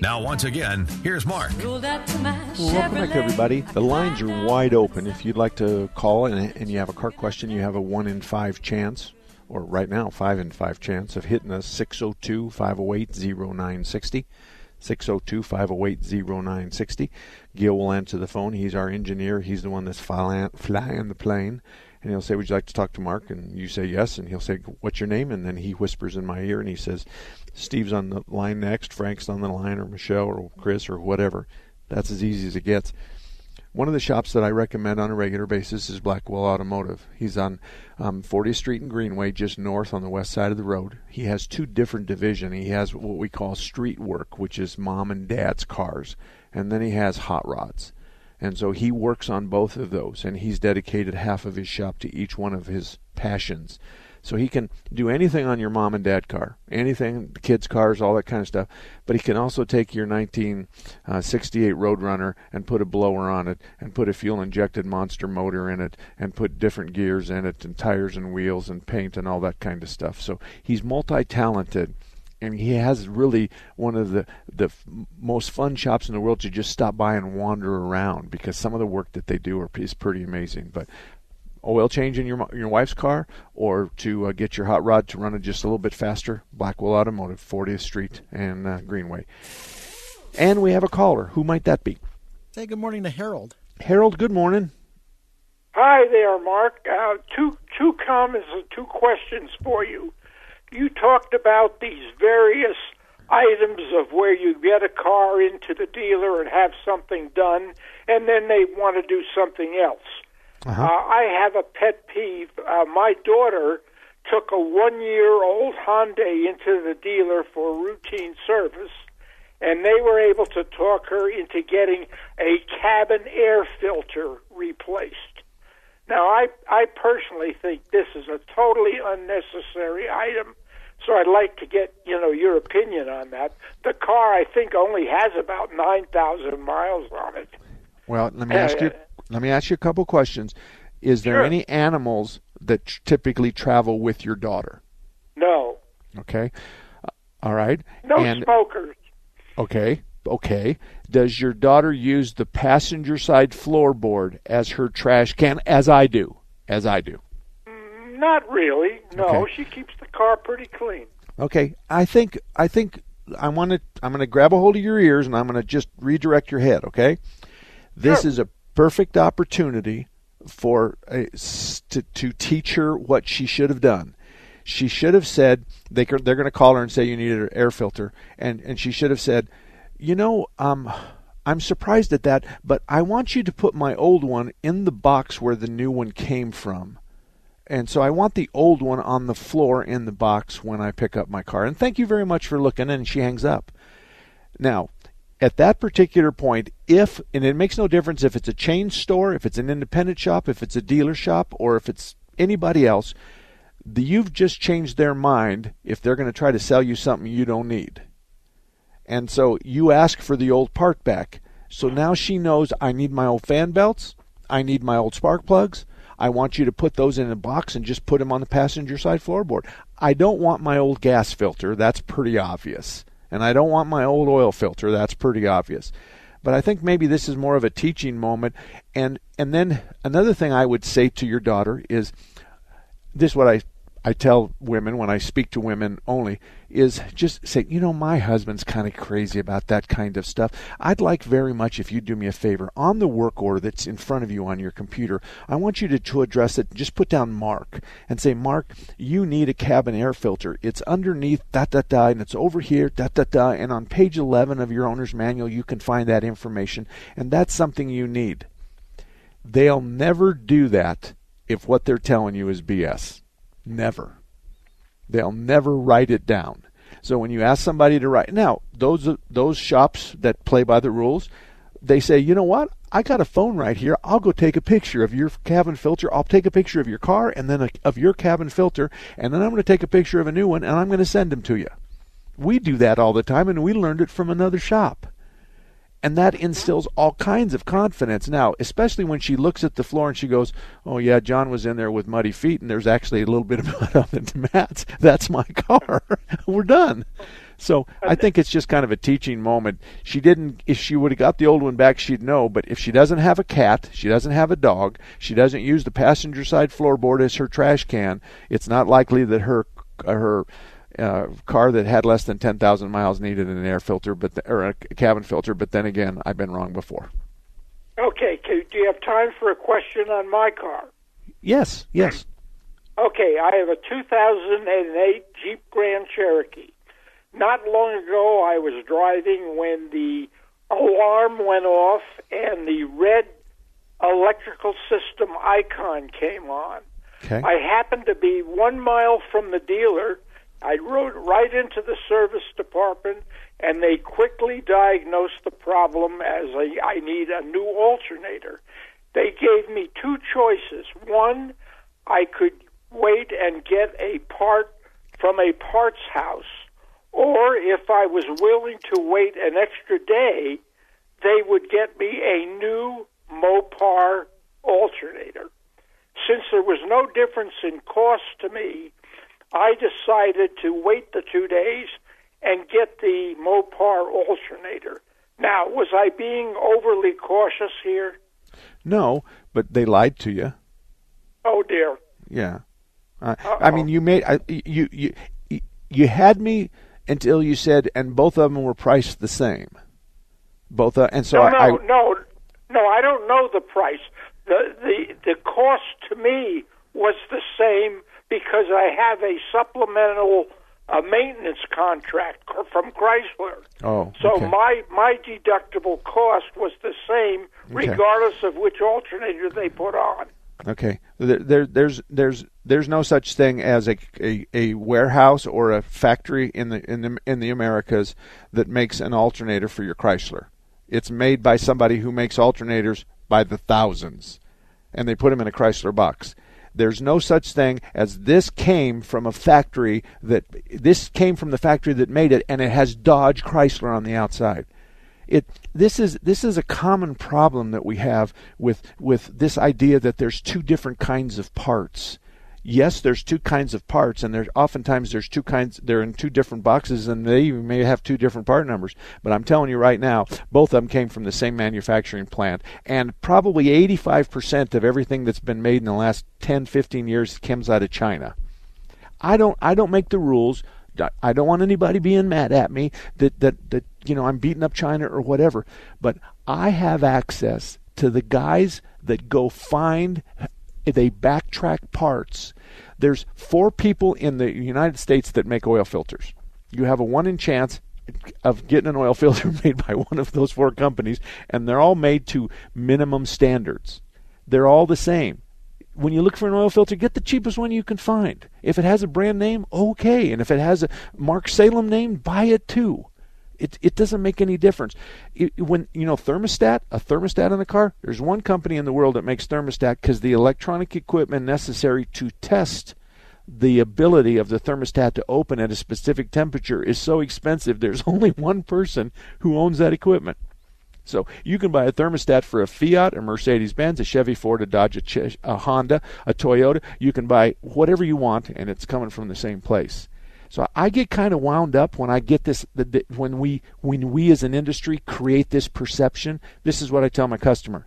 Now, once again, here's Mark. Welcome back, everybody. The lines are wide open. If you'd like to call and, and you have a car question, you have a one in five chance, or right now, five in five chance of hitting us 602 508 0960. 602 508 0960. Gil will answer the phone. He's our engineer. He's the one that's flying, flying the plane. And he'll say, Would you like to talk to Mark? And you say yes. And he'll say, What's your name? And then he whispers in my ear and he says, Steve's on the line next, Frank's on the line, or Michelle, or Chris, or whatever. That's as easy as it gets. One of the shops that I recommend on a regular basis is Blackwell Automotive. He's on um, 40th Street and Greenway, just north on the west side of the road. He has two different divisions. He has what we call street work, which is mom and dad's cars, and then he has hot rods. And so he works on both of those, and he's dedicated half of his shop to each one of his passions. So he can do anything on your mom and dad car, anything, kids' cars, all that kind of stuff. But he can also take your 1968 Roadrunner and put a blower on it, and put a fuel-injected monster motor in it, and put different gears in it, and tires and wheels and paint and all that kind of stuff. So he's multi-talented and he has really one of the the f- most fun shops in the world to just stop by and wander around because some of the work that they do are, is pretty amazing. But oil change in your your wife's car or to uh, get your hot rod to run it just a little bit faster, Blackwell Automotive, 40th Street and uh, Greenway. And we have a caller. Who might that be? Say good morning to Harold. Harold, good morning. Hi there, Mark. Uh, two two comments and two questions for you. You talked about these various items of where you get a car into the dealer and have something done, and then they want to do something else. Uh-huh. Uh, I have a pet peeve. Uh, my daughter took a one year old Hyundai into the dealer for routine service, and they were able to talk her into getting a cabin air filter replaced. Now, I, I personally think this is a totally unnecessary item, so I'd like to get you know your opinion on that. The car, I think, only has about nine thousand miles on it. Well, let me ask you. Let me ask you a couple questions. Is there Sure. any animals that tr- typically travel with your daughter? No, Okay. Uh, all right. no and smokers. okay, okay. Does your daughter use the passenger side floorboard as her trash can as I do? As I do. Not really. No, Okay. she keeps the car pretty clean. Okay. I think I think I want to I'm going to grab a hold of your ears and I'm going to just redirect your head, okay? This Sure. is a perfect opportunity for a, to to teach her what she should have done. She should have said they they're going to call her and say you need an air filter, and and she should have said, you know, um, I'm surprised at that, but I want you to put my old one in the box where the new one came from. And so I want the old one on the floor in the box when I pick up my car. And thank you very much for looking. And she hangs up. Now, at that particular point, if, and it makes no difference if it's a chain store, if it's an independent shop, if it's a dealer shop, or if it's anybody else, the, you've just changed their mind if they're going to try to sell you something you don't need. And so you ask for the old part back. So now she knows I need my old fan belts, I need my old spark plugs. I want you to put those in a box and just put them on the passenger side floorboard. I don't want my old gas filter. That's pretty obvious. And I don't want my old oil filter. That's pretty obvious. But I think maybe this is more of a teaching moment. And and then another thing I would say to your daughter is this is what I I tell women when I speak to women only is just say, you know, my husband's kind of crazy about that kind of stuff. I'd like very much if you do me a favor on the work order that's in front of you on your computer. I want you to, to address it. Just put down Mark and say, Mark, you need a cabin air filter. It's underneath da da da, and it's over here da da da. And on page 11 of your owner's manual, you can find that information, and that's something you need. They'll never do that if what they're telling you is BS. Never. They'll never write it down. So when you ask somebody to write, now those those shops that play by the rules, they say, you know what? I got a phone right here. I'll go take a picture of your cabin filter. I'll take a picture of your car and then a, of your cabin filter, and then I'm going to take a picture of a new one and I'm going to send them to you. We do that all the time, and we learned it from another shop. And that instills all kinds of confidence. Now, especially when she looks at the floor and she goes, Oh, yeah, John was in there with muddy feet, and there's actually a little bit of mud on the mats. That's my car. We're done. So I think it's just kind of a teaching moment. She didn't, if she would have got the old one back, she'd know. But if she doesn't have a cat, she doesn't have a dog, she doesn't use the passenger side floorboard as her trash can, it's not likely that her her uh, car that had less than 10,000 miles needed an air filter, but the, or a cabin filter. But then again, I've been wrong before. Okay, do you have time for a question on my car? Yes, yes. Okay, I have a 2008 Jeep Grand Cherokee. Not long ago, I was driving when the alarm went off and the red electrical system icon came on. Okay. I happened to be one mile from the dealer I rode right into the service department, and they quickly diagnosed the problem as a, I need a new alternator. They gave me two choices. One, I could wait and get a part from a parts house, or if I was willing to wait an extra day, they would get me a new Mopar alternator. Since there was no difference in cost to me, I decided to wait the two days and get the Mopar alternator. Now, was I being overly cautious here? No, but they lied to you. Oh dear. Yeah. Uh, I mean, you made I, you you you had me until you said, and both of them were priced the same. Both, uh, and so no, I, no, I, no, no. I don't know the price. the the The cost to me was the same because I have a supplemental uh, maintenance contract from Chrysler. Oh, so okay. my my deductible cost was the same Okay. regardless of which alternator they put on. Okay. There, there, there's there's there's no such thing as a, a, a warehouse or a factory in the in the in the Americas that makes an alternator for your Chrysler. It's made by somebody who makes alternators by the thousands, and they put them in a Chrysler box. There's no such thing as this came from a factory that this came from the factory that made it, and it has Dodge Chrysler on the outside it this is this is a common problem that we have with with this idea that there's two different kinds of parts. Yes, there's two kinds of parts, and there's oftentimes there's two kinds. They're in two different boxes, and they may have two different part numbers. But I'm telling you right now, both of them came from the same manufacturing plant, and probably 85% of everything that's been made in the last 10, 15 years comes out of China. I don't I don't make the rules. I don't want anybody being mad at me that that that you know I'm beating up China or whatever. But I have access to the guys that go find they backtrack parts. There's four people in the United States that make oil filters. You have a one in chance of getting an oil filter made by one of those four companies, and they're all made to minimum standards. They're all the same when you look for an oil filter, get the cheapest one you can find. If it has a brand name, okay. And if it has a Mark Salem name, buy it too. It it doesn't make any difference. It, when you know thermostat, a thermostat in a car, there's one company in the world that makes thermostat because the electronic equipment necessary to test the ability of the thermostat to open at a specific temperature is so expensive. There's only one person who owns that equipment. So you can buy a thermostat for a Fiat, a Mercedes Benz, a Chevy, Ford, a Dodge, a, a Honda, a Toyota. You can buy whatever you want, and it's coming from the same place. So I get kind of wound up when I get this the, the, when we when we as an industry create this perception. This is what I tell my customer.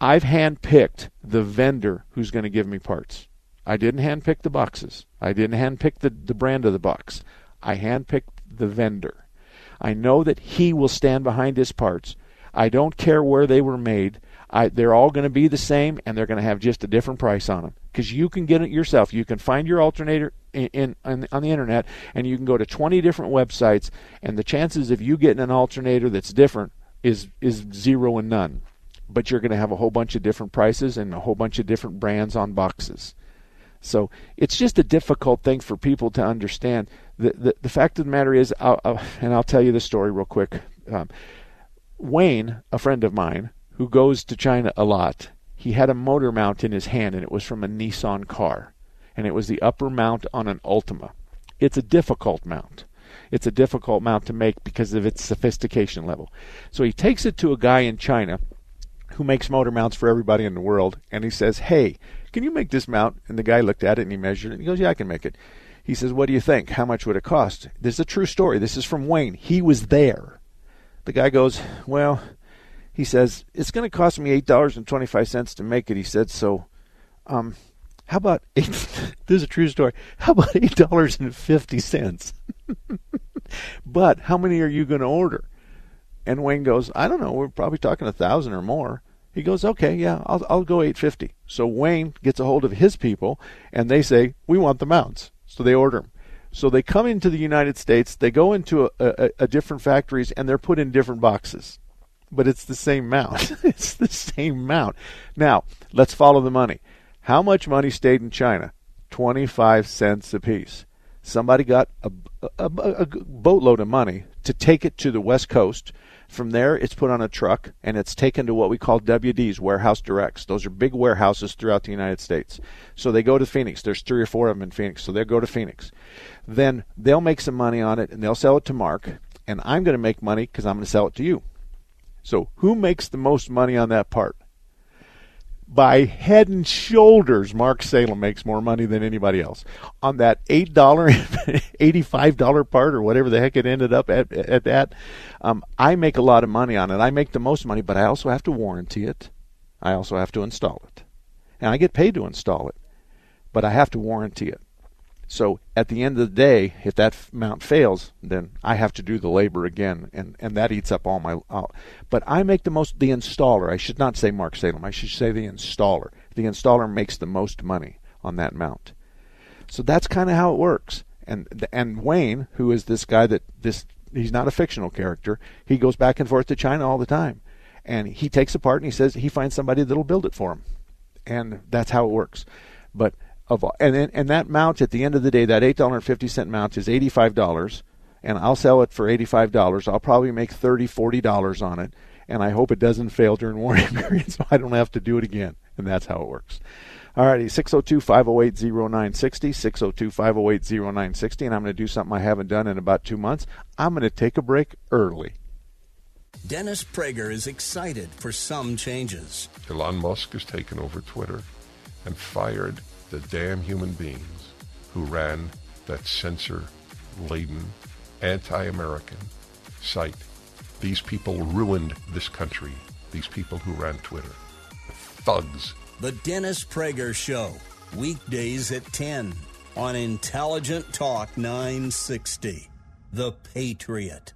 I've handpicked the vendor who's going to give me parts. I didn't handpick the boxes. I didn't handpick the, the brand of the box. I handpicked the vendor. I know that he will stand behind his parts. I don't care where they were made. I, they're all going to be the same, and they're going to have just a different price on them. Because you can get it yourself. You can find your alternator in, in, on the internet, and you can go to 20 different websites, and the chances of you getting an alternator that's different is is zero and none. But you're going to have a whole bunch of different prices and a whole bunch of different brands on boxes. So it's just a difficult thing for people to understand. The the, the fact of the matter is, I'll, I'll, and I'll tell you the story real quick. Um, Wayne, a friend of mine who goes to China a lot, he had a motor mount in his hand, and it was from a Nissan car, and it was the upper mount on an Altima. It's a difficult mount. It's a difficult mount to make because of its sophistication level. So he takes it to a guy in China who makes motor mounts for everybody in the world, and he says, "Hey, can you make this mount?" And the guy looked at it and he measured it. And he goes, "Yeah, I can make it." He says, "What do you think? How much would it cost?" This is a true story. This is from Wayne. He was there. The guy goes, "Well," he says, "it's going to cost me eight dollars and twenty-five cents to make it." He said, "So, um, how about eight? this is a true story. How about eight dollars fifty but how many are you going to order? And Wayne goes, I don't know. We're probably talking a thousand or more. He goes, okay, yeah, I'll I'll go 850. So Wayne gets a hold of his people, and they say we want the mounts. So they order them. So they come into the United States. They go into a, a, a different factories, and they're put in different boxes. But it's the same mount. it's the same mount. Now let's follow the money. How much money stayed in China? 25 cents apiece. Somebody got a, a, a, boatload of money to take it to the West Coast. From there, it's put on a truck and it's taken to what we call WDs, warehouse directs. Those are big warehouses throughout the United States. So they go to Phoenix. There's three or four of them in Phoenix. So they'll go to Phoenix. Then they'll make some money on it and they'll sell it to Mark. And I'm going to make money because I'm going to sell it to you. So who makes the most money on that part? By head and shoulders, Mark Salem makes more money than anybody else on that eight dollar, eighty-five dollar part, or whatever the heck it ended up at. At that, um, I make a lot of money on it. I make the most money, but I also have to warranty it. I also have to install it, and I get paid to install it, but I have to warranty it. So at the end of the day, if that mount fails, then I have to do the labor again, and, and that eats up all my. Uh, but I make the most. The installer. I should not say Mark Salem. I should say the installer. The installer makes the most money on that mount. So that's kind of how it works. And and Wayne, who is this guy that this he's not a fictional character. He goes back and forth to China all the time, and he takes apart and he says he finds somebody that'll build it for him, and that's how it works. But of and and that mount at the end of the day, that eight dollar and fifty cent mount is eighty five dollars, and I'll sell it for eighty five dollars. I'll probably make thirty forty dollars on it, and I hope it doesn't fail during warranty period, so I don't have to do it again. And that's how it works. Alrighty, 602 508 0960, 602 508 0960, and I'm going to do something I haven't done in about two months. I'm going to take a break early. Dennis Prager is excited for some changes. Elon Musk has taken over Twitter and fired the damn human beings who ran that censor laden, anti American site. These people ruined this country. These people who ran Twitter. Thugs. The Dennis Prager Show, weekdays at 10 on Intelligent Talk 960. The Patriot.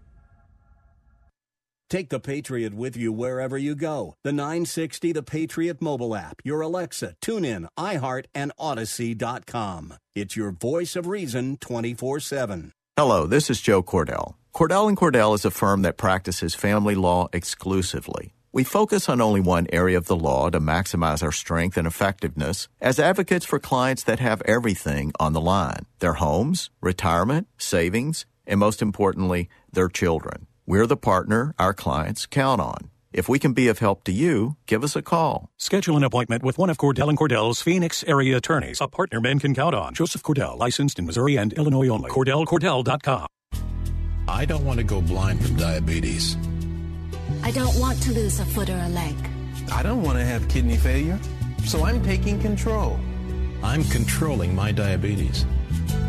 Take the Patriot with you wherever you go. The 960 The Patriot mobile app, your Alexa, TuneIn, iHeart, and Odyssey.com. It's your voice of reason 24 7. Hello, this is Joe Cordell. Cordell and Cordell is a firm that practices family law exclusively. We focus on only one area of the law to maximize our strength and effectiveness as advocates for clients that have everything on the line their homes, retirement, savings, and most importantly, their children. We're the partner our clients count on. If we can be of help to you, give us a call. Schedule an appointment with one of Cordell and Cordell's Phoenix area attorneys, a partner men can count on. Joseph Cordell, licensed in Missouri and Illinois only. CordellCordell.com. I don't want to go blind from diabetes. I don't want to lose a foot or a leg. I don't want to have kidney failure, so I'm taking control. I'm controlling my diabetes.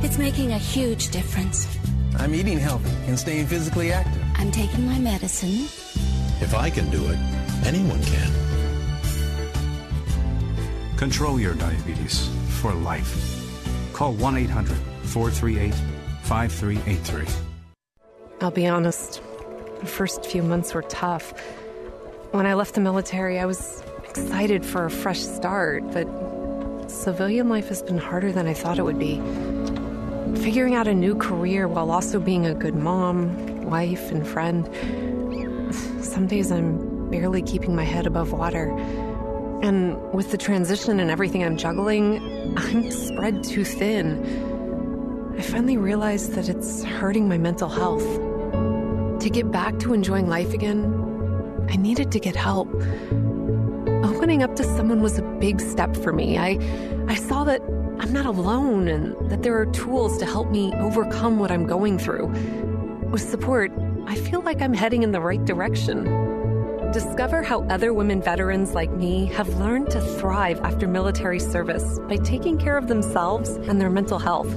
It's making a huge difference. I'm eating healthy and staying physically active. I'm taking my medicine. If I can do it, anyone can. Control your diabetes. for life. Call 1 800 438 5383. I'll be honest, the first few months were tough. When I left the military, I was excited for a fresh start, but civilian life has been harder than I thought it would be. Figuring out a new career while also being a good mom, wife, and friend. Some days I'm barely keeping my head above water. And with the transition and everything I'm juggling, I'm spread too thin. I finally realized that it's hurting my mental health. To get back to enjoying life again, I needed to get help. Opening up to someone was a big step for me. I, I saw that I'm not alone and that there are tools to help me overcome what I'm going through. With support, I feel like I'm heading in the right direction. Discover how other women veterans like me have learned to thrive after military service by taking care of themselves and their mental health.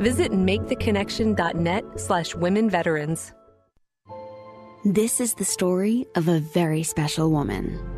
Visit maketheconnection.net slash women veterans. This is the story of a very special woman.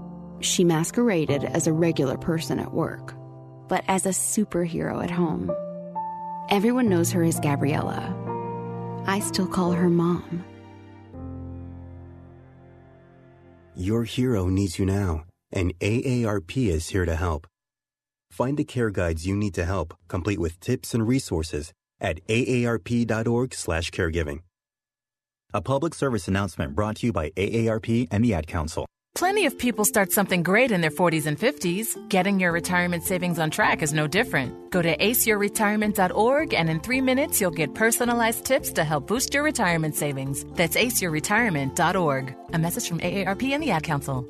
She masqueraded as a regular person at work, but as a superhero at home. Everyone knows her as Gabriella. I still call her mom. Your hero needs you now, and AARP is here to help. Find the care guides you need to help, complete with tips and resources at aarp.org/caregiving. A public service announcement brought to you by AARP and the Ad Council. Plenty of people start something great in their 40s and 50s. Getting your retirement savings on track is no different. Go to aceyourretirement.org and in three minutes you'll get personalized tips to help boost your retirement savings. That's aceyourretirement.org. A message from AARP and the Ad Council.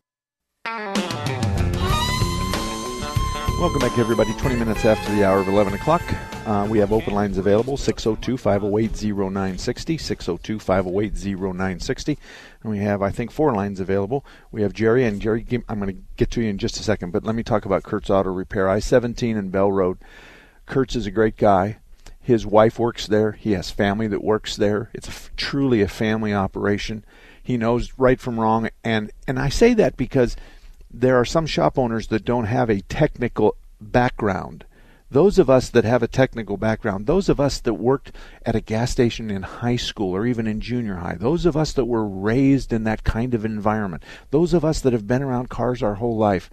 Welcome back, everybody. 20 minutes after the hour of 11 o'clock. Uh, we have open lines available 602 508 0960. 602 508 0960. And we have, I think, four lines available. We have Jerry, and Jerry, I'm going to get to you in just a second, but let me talk about Kurt's Auto Repair. I 17 and Bell Road. Kurt's is a great guy. His wife works there. He has family that works there. It's truly a family operation. He knows right from wrong. And, and I say that because there are some shop owners that don't have a technical background. Those of us that have a technical background, those of us that worked at a gas station in high school or even in junior high, those of us that were raised in that kind of environment, those of us that have been around cars our whole life,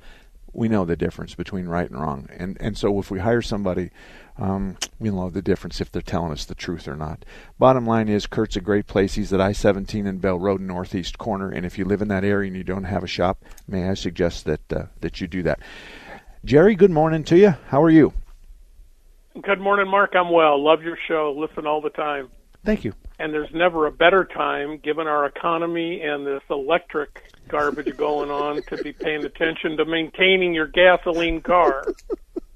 we know the difference between right and wrong. And and so if we hire somebody, um, we know the difference if they're telling us the truth or not. Bottom line is, Kurt's a great place. He's at I-17 and Bell Road, northeast corner. And if you live in that area and you don't have a shop, may I suggest that uh, that you do that. Jerry, good morning to you. How are you? Good morning, Mark. I'm well. Love your show. Listen all the time. Thank you. And there's never a better time, given our economy and this electric garbage going on, to be paying attention to maintaining your gasoline car.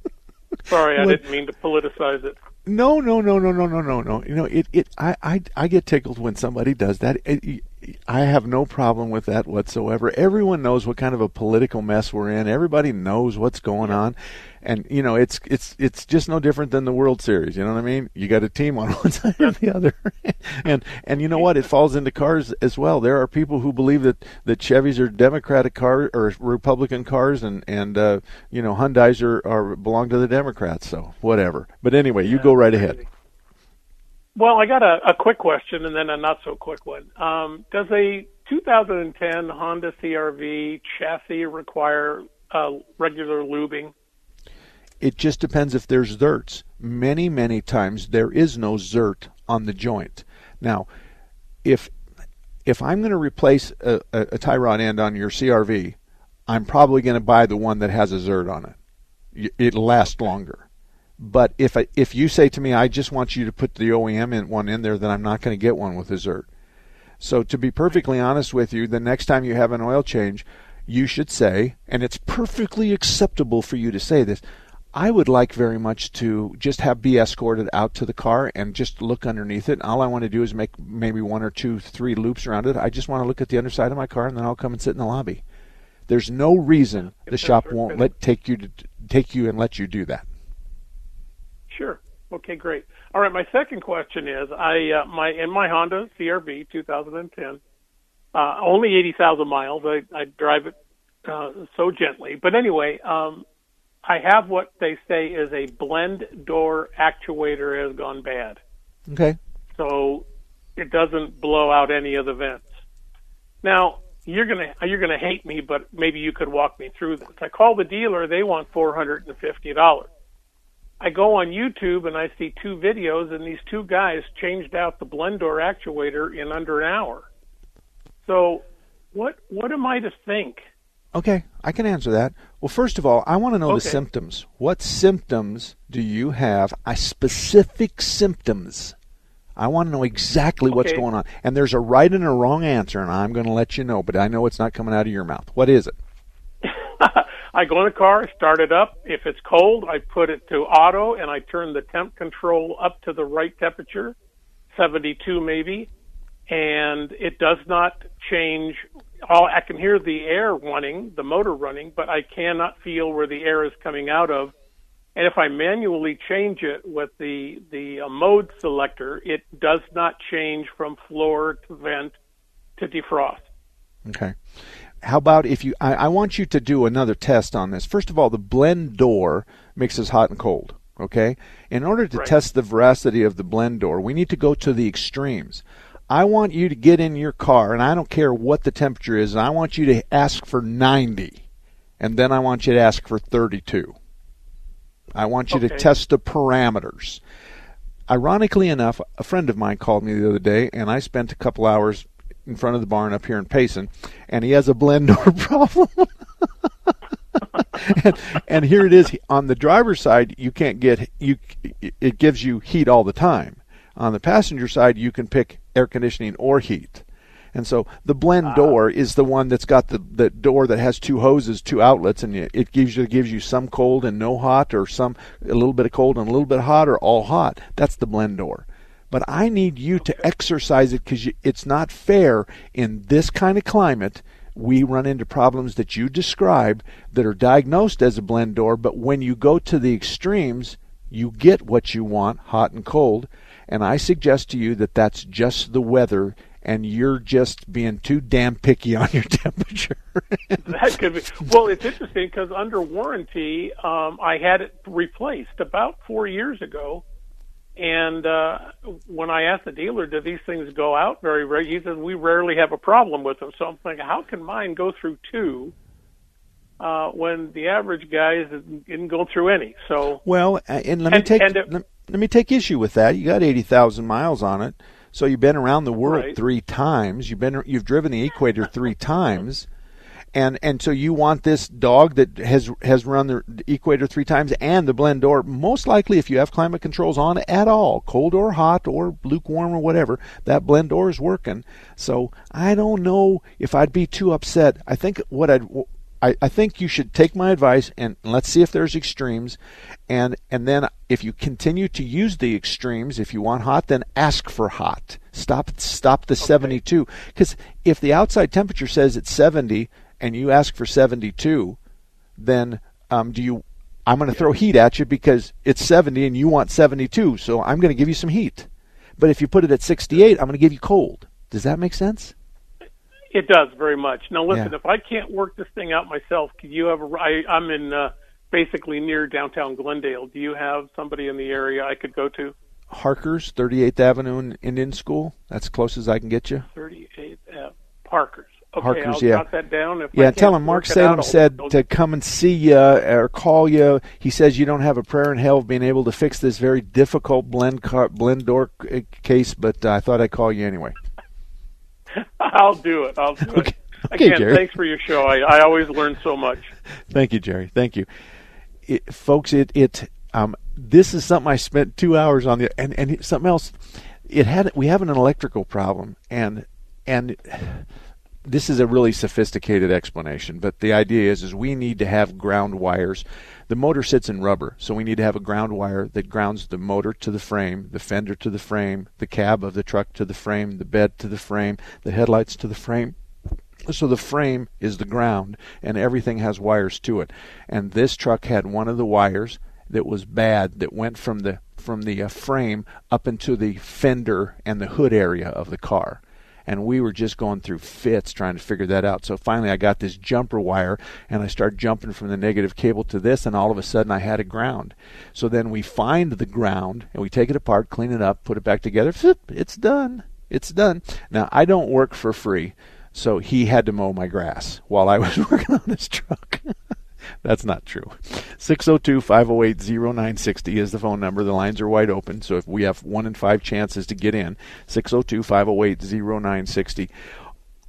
Sorry, I didn't mean to politicize it. No, no, no, no, no, no, no, no. You know, it, it. I, I, I get tickled when somebody does that. It, I have no problem with that whatsoever. Everyone knows what kind of a political mess we're in. Everybody knows what's going on, and you know it's it's it's just no different than the World Series. You know what I mean? You got a team on one side or the other, and and you know what? It falls into cars as well. There are people who believe that that Chevys are Democratic cars or Republican cars, and and uh, you know Hyundai's are, are belong to the Democrats. So whatever. But anyway, you go right ahead. Well, I got a, a quick question and then a not so quick one. Um, does a 2010 Honda CRV chassis require uh, regular lubing? It just depends if there's zerts. Many, many times there is no zert on the joint. Now, if if I'm going to replace a, a, a tie rod end on your CRV, I'm probably going to buy the one that has a zert on it. It lasts last longer. But if I, if you say to me, I just want you to put the OEM in one in there, then I'm not going to get one with Zert. So to be perfectly honest with you, the next time you have an oil change, you should say, and it's perfectly acceptable for you to say this, I would like very much to just have be escorted out to the car and just look underneath it. All I want to do is make maybe one or two, three loops around it. I just want to look at the underside of my car, and then I'll come and sit in the lobby. There's no reason the shop won't let take you to take you and let you do that. Sure. Okay, great. All right, my second question is I uh, my in my Honda CRV 2010, uh, only 80,000 miles. I, I drive it uh, so gently, but anyway, um, I have what they say is a blend door actuator has gone bad. Okay. So it doesn't blow out any of the vents. Now you're gonna you're gonna hate me, but maybe you could walk me through this. I call the dealer; they want four hundred and fifty dollars. I go on YouTube and I see two videos, and these two guys changed out the blend door actuator in under an hour. So, what what am I to think? Okay, I can answer that. Well, first of all, I want to know Okay. the symptoms. What symptoms do you have? I specific symptoms. I want to know exactly what's going on. And there's a right and a wrong answer, and I'm going to let you know, but I know it's not coming out of your mouth. What is it? I go in the car, start it up. If it's cold, I put it to auto and I turn the temp control up to the right temperature, 72 maybe, and it does not change. All I can hear the air running, the motor running, but I cannot feel where the air is coming out of. And if I manually change it with the the uh, mode selector, it does not change from floor to vent to defrost. Okay. How about if you? I, I want you to do another test on this. First of all, the blend door mixes hot and cold. Okay. In order to Right. test the veracity of the blend door, we need to go to the extremes. I want you to get in your car, and I don't care what the temperature is, and I want you to ask for 90, and then I want you to ask for 32. I want you to test the parameters. Ironically enough, a friend of mine called me the other day, and I spent a couple hours in front of the barn up here in Payson, and he has a blend door problem. and, and here it is on the driver's side. You can't get you. It gives you heat all the time. On the passenger side, you can pick air conditioning or heat. And so the blend door is the one that's got the, the door that has two hoses, two outlets, and it gives you gives you some cold and no hot, or some a little bit of cold and a little bit of hot, or all hot. That's the blend door. But I need you to exercise it because it's not fair in this kind of climate. We run into problems that you describe that are diagnosed as a blend door, but when you go to the extremes, you get what you want, hot and cold. And I suggest to you that that's just the weather, and you're just being too damn picky on your temperature. that could be. Well, it's interesting because under warranty, um, I had it replaced about four years ago. And uh, when I asked the dealer, "Do these things go out very rare?" He says, "We rarely have a problem with them." So I'm thinking, how can mine go through two uh, when the average guy isn't, isn't through any? So Well, and let me And- take and it- let, let me take issue with that. You got eighty thousand miles on it, so you've been around the world Right. three times. You've been you've driven the equator three times, and and so you want this dog that has has run the equator three times and the blend door. Most likely, if you have climate controls on at all, cold or hot or lukewarm or whatever, that blend door is working. So I don't know if I'd be too upset. I think what I'd I, I think you should take my advice and let's see if there's extremes and and then if you continue to use the extremes if you want hot then ask for hot stop stop the 72 because if the outside temperature says it's 70 and you ask for 72 then um, do you i'm going to throw heat at you because it's 70 and you want 72 so i'm going to give you some heat but if you put it at 68 i'm going to give you cold does that make sense It does very much. Now, listen, Yeah. if I can't work this thing out myself, could you have a? I, I'm in uh, basically near downtown Glendale. Do you have somebody in the area I could go to? harker's 38th avenue in indian school that's close as i can get you 38th Ave, Parker's. Okay, Harker's, I'll yeah. jot that down. If yeah, tell him Mark work it out, Salem said I'll- to come and see you or call you. He says you don't have a prayer in hell of being able to fix this very difficult blend car, blend door case, but uh, I thought I'd call you anyway. I'll do it. I'll do Okay. it. Okay, Again, Jerry. thanks for your show. I, I always learn so much. Thank you, Jerry. Thank you, it, folks. It it um this is something I spent two hours on the and and something else. It had we have an electrical problem and and this is a really sophisticated explanation, but the idea is is we need to have ground wires. The motor sits in rubber, so we need to have a ground wire that grounds the motor to the frame, the fender to the frame, the cab of the truck to the frame, the bed to the frame, the headlights to the frame. So the frame is the ground, and everything has wires to it. And this truck had one of the wires that was bad that went from the from the uh, frame up into the fender and the hood area of the car and we were just going through fits trying to figure that out. So finally, I got this jumper wire, and I started jumping from the negative cable to this, and all of a sudden, I had a ground. So then we find the ground, and we take it apart, clean it up, put it back together. It's done. It's done. Now I don't work for free, so he had to mow my grass while I was working on his truck. That's not true. 602 508 0960 is the phone number. The lines are wide open, so if we have one in five chances to get in, 602 508 0960.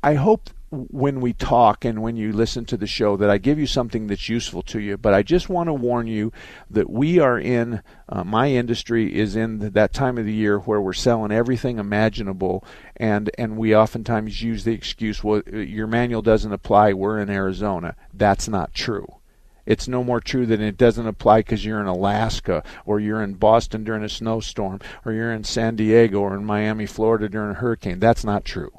I hope when we talk and when you listen to the show that I give you something that's useful to you. But I just want to warn you that we are in, uh, my industry is in that time of the year where we're selling everything imaginable, and, and we oftentimes use the excuse, well, your manual doesn't apply, we're in Arizona. That's not true. It's no more true than it doesn't apply because you're in Alaska or you're in Boston during a snowstorm or you're in San Diego or in Miami, Florida during a hurricane. That's not true.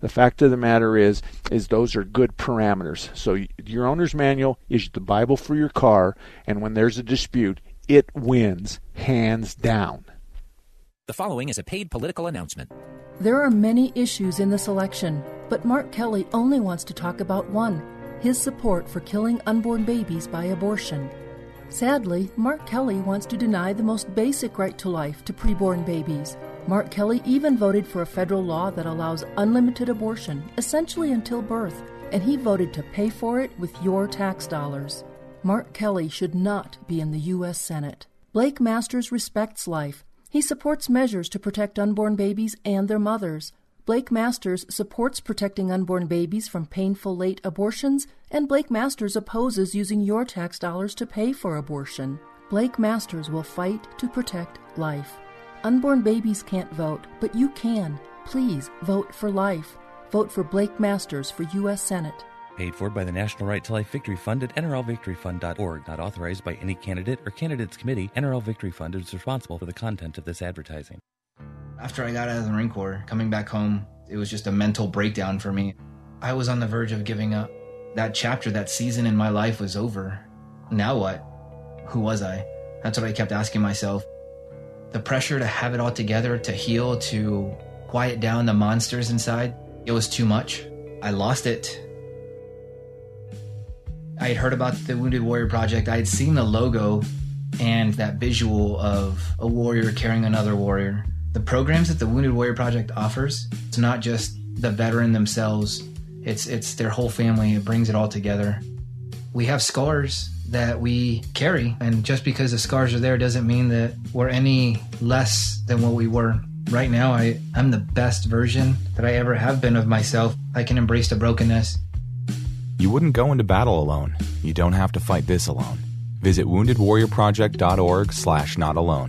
The fact of the matter is, is those are good parameters. So your owner's manual is the Bible for your car, and when there's a dispute, it wins hands down. The following is a paid political announcement. There are many issues in this election, but Mark Kelly only wants to talk about one his support for killing unborn babies by abortion. Sadly, Mark Kelly wants to deny the most basic right to life to preborn babies. Mark Kelly even voted for a federal law that allows unlimited abortion, essentially until birth, and he voted to pay for it with your tax dollars. Mark Kelly should not be in the U.S. Senate. Blake Masters respects life. He supports measures to protect unborn babies and their mothers. Blake Masters supports protecting unborn babies from painful late abortions, and Blake Masters opposes using your tax dollars to pay for abortion. Blake Masters will fight to protect life. Unborn babies can't vote, but you can. Please vote for life. Vote for Blake Masters for U.S. Senate. Paid for by the National Right to Life Victory Fund at NRLVictoryFund.org. Not authorized by any candidate or candidates committee. NRL Victory Fund is responsible for the content of this advertising. After I got out of the Marine Corps, coming back home, it was just a mental breakdown for me. I was on the verge of giving up. That chapter, that season in my life was over. Now what? Who was I? That's what I kept asking myself. The pressure to have it all together, to heal, to quiet down the monsters inside, it was too much. I lost it. I had heard about the Wounded Warrior Project. I had seen the logo and that visual of a warrior carrying another warrior. The programs that the Wounded Warrior Project offers, it's not just the veteran themselves, it's it's their whole family. It brings it all together. We have scars that we carry, and just because the scars are there doesn't mean that we're any less than what we were. Right now, I, I'm the best version that I ever have been of myself. I can embrace the brokenness. You wouldn't go into battle alone. You don't have to fight this alone. Visit woundedwarriorproject.org slash not alone.